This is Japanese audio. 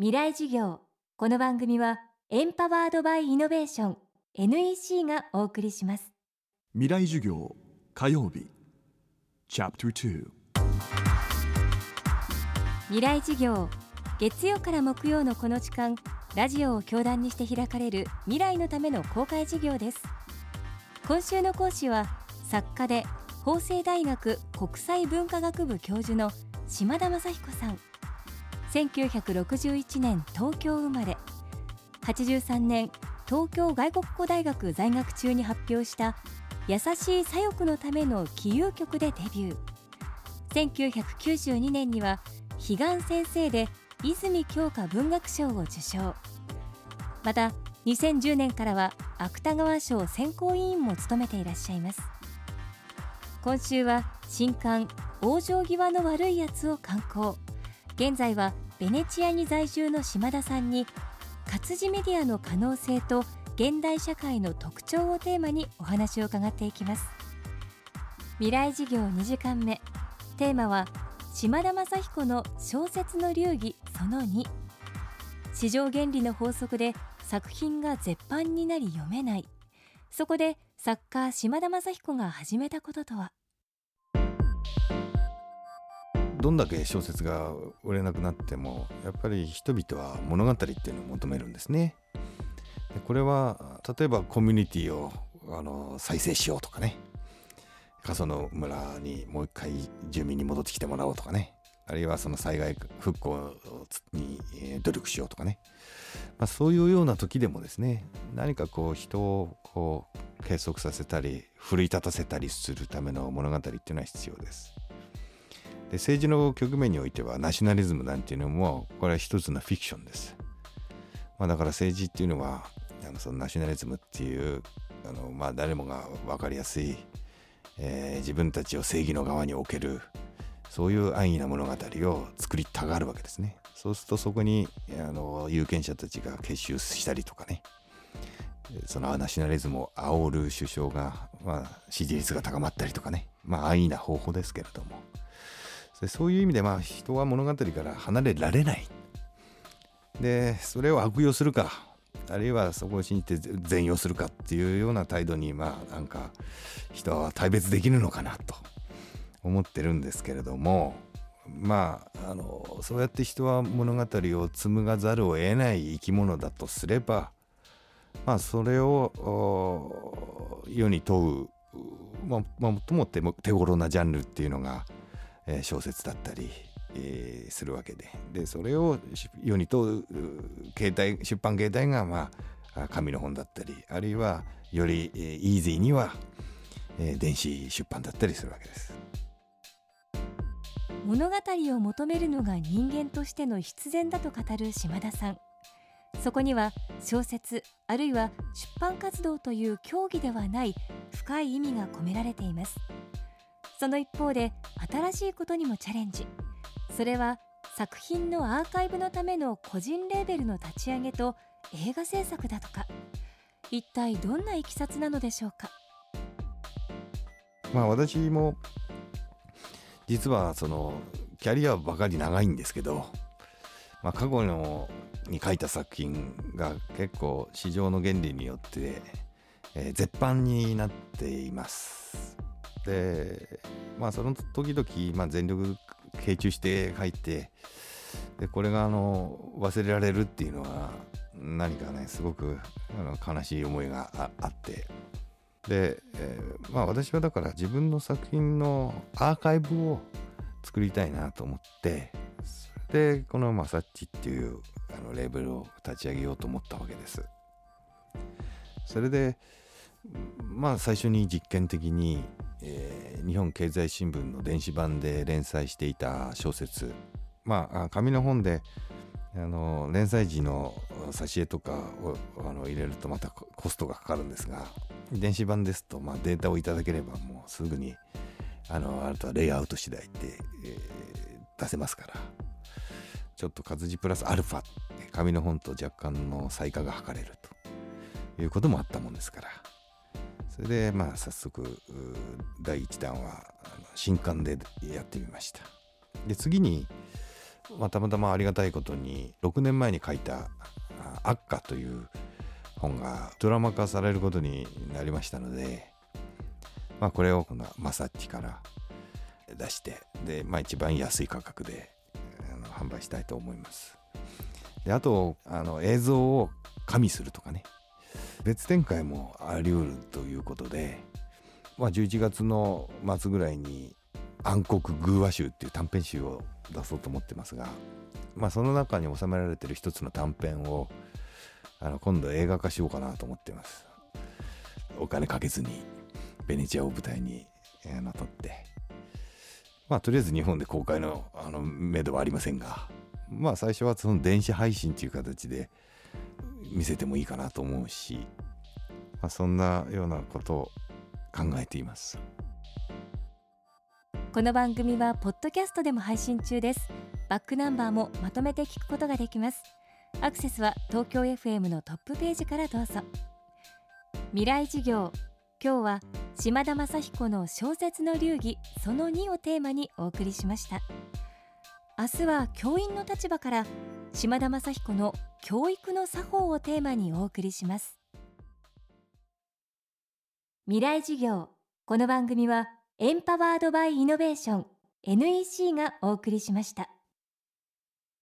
未来授業。この番組はエンパワードバイイノベーション NEC がお送りします。未来授業火曜日。チャプター未来授業月曜から木曜のこの時間ラジオを教壇にして開かれる未来のための公開授業です。今週の講師は作家で法政大学国際文化学部教授の島田雅彦さん1961年東京生まれ。83年東京外国語大学在学中に発表した優しい左翼のための起遊曲でデビュー。1992年には彼岸先生で泉鏡花文学賞を受賞。また2010年からは芥川賞選考委員も務めていらっしゃいます。今週は新刊往生際の悪いやつを刊行。現在はベネチアに在住の島田さんに活字メディアの可能性と現代社会の特徴をテーマにお話を伺っていきます。未来事業2時間目。テーマは島田雅彦の小説の流儀その2市場原理の法則で作品が絶版になり読めない。そこで作家島田雅彦が始めたこととは？どんだけ小説が売れなくなってもやっぱり人々は物語っていうのを求めるんですね。でこれは例えばコミュニティをあの再生しようとかね過疎の村にもう一回住民に戻ってきてもらおうとかねあるいはその災害復興に努力しようとかね、まあ、そういうような時でもですね何かこう人をこう結束させたり奮い立たせたりするための物語っていうのは必要です。で政治の局面においてはナショナリズムなんていうのもこれは一つのフィクションです。まあ、だから政治っていうのはあのそのナショナリズムっていうあの、まあ、誰もが分かりやすい、えー、自分たちを正義の側に置けるそういう安易な物語を作りたがるわけですね。そうするとそこにあの有権者たちが結集したりとかねそのナショナリズムを煽る首相が、まあ、支持率が高まったりとかね、まあ、安易な方法ですけれどもそういう意味でまあ人は物語から離れられない。でそれを悪用するかあるいはそこを信じて善用するかっていうような態度にまあなんか人は大別できるのかなと思ってるんですけれどもまああのそうやって人は物語を紡がざるを得ない生き物だとすればまあそれを世に問う、まあ、最も手頃なジャンルっていうのがえ小説だったり、えー、するわけで。でそれを世に問う携帯出版形態がまあ紙の本だったりあるいはより、えー、イージーには、えー、電子出版だったりするわけです。物語を求めるのが人間としての必然だと語る島田さん。そこには小説あるいは出版活動という競技ではない深い意味が込められています。その一方で新しいことにもチャレンジ。それは作品のアーカイブのための個人レーベルの立ち上げと映画制作だとか。一体どんないきさつなのでしょうか？まあ私も実はそのキャリアばかり長いんですけど、まあ、過去のに書いた作品が結構市場の原理によって、えー、絶版になっています。でまあその時々、まあ、全力傾注して書いてでこれがあの忘れられるっていうのは何かねすごくあの悲しい思いがあってで、えー、まあ私はだから自分の作品のアーカイブを作りたいなと思ってそれでこの「まさっち」っていうあのレーベルを立ち上げようと思ったわけです。それでまあ最初に実験的にえー、日本経済新聞の電子版で連載していた小説。まあ紙の本であの連載時の挿絵とかをあの入れるとまたコストがかかるんですが電子版ですと、まあ、データをいただければもうすぐにあのあとはレイアウト次第で、えー、出せますから。ちょっと活字プラスアルファ紙の本と若干の差異化が図れるということもあったもんですから。それでまあ早速第1弾は新刊でやってみましたで次にまあ、たまたまありがたいことに6年前に書いた「悪化」という本がドラマ化されることになりましたので、まあ、これをこのマサッチから出してで、まあ、一番安い価格であの販売したいと思います。であとあの映像を加味するとかね別展開もあり得るということで、まあ、11月の末ぐらいに「暗黒偶話集」っていう短編集を出そうと思ってますが、まあ、その中に収められてる一つの短編をあの今度映画化しようかなと思ってます。お金かけずにベネチアを舞台に、えー、の撮って。まあとりあえず日本で公開のあの目処はありませんがまあ最初はその電子配信という形で見せてもいいかなと思うし、まあ、そんなようなことを考えています。この番組はポッドキャストでも配信中です。バックナンバーもまとめて聞くことができます。アクセスは東京 FM のトップページからどうぞ。未来事業今日は島田雅彦の小説の流儀その2をテーマにお送りしました。明日は教員の立場から島田雅彦の教育の作法をテーマにお送りします。未来事業。この番組はエンパワードバイイノベーション NEC がお送りしました。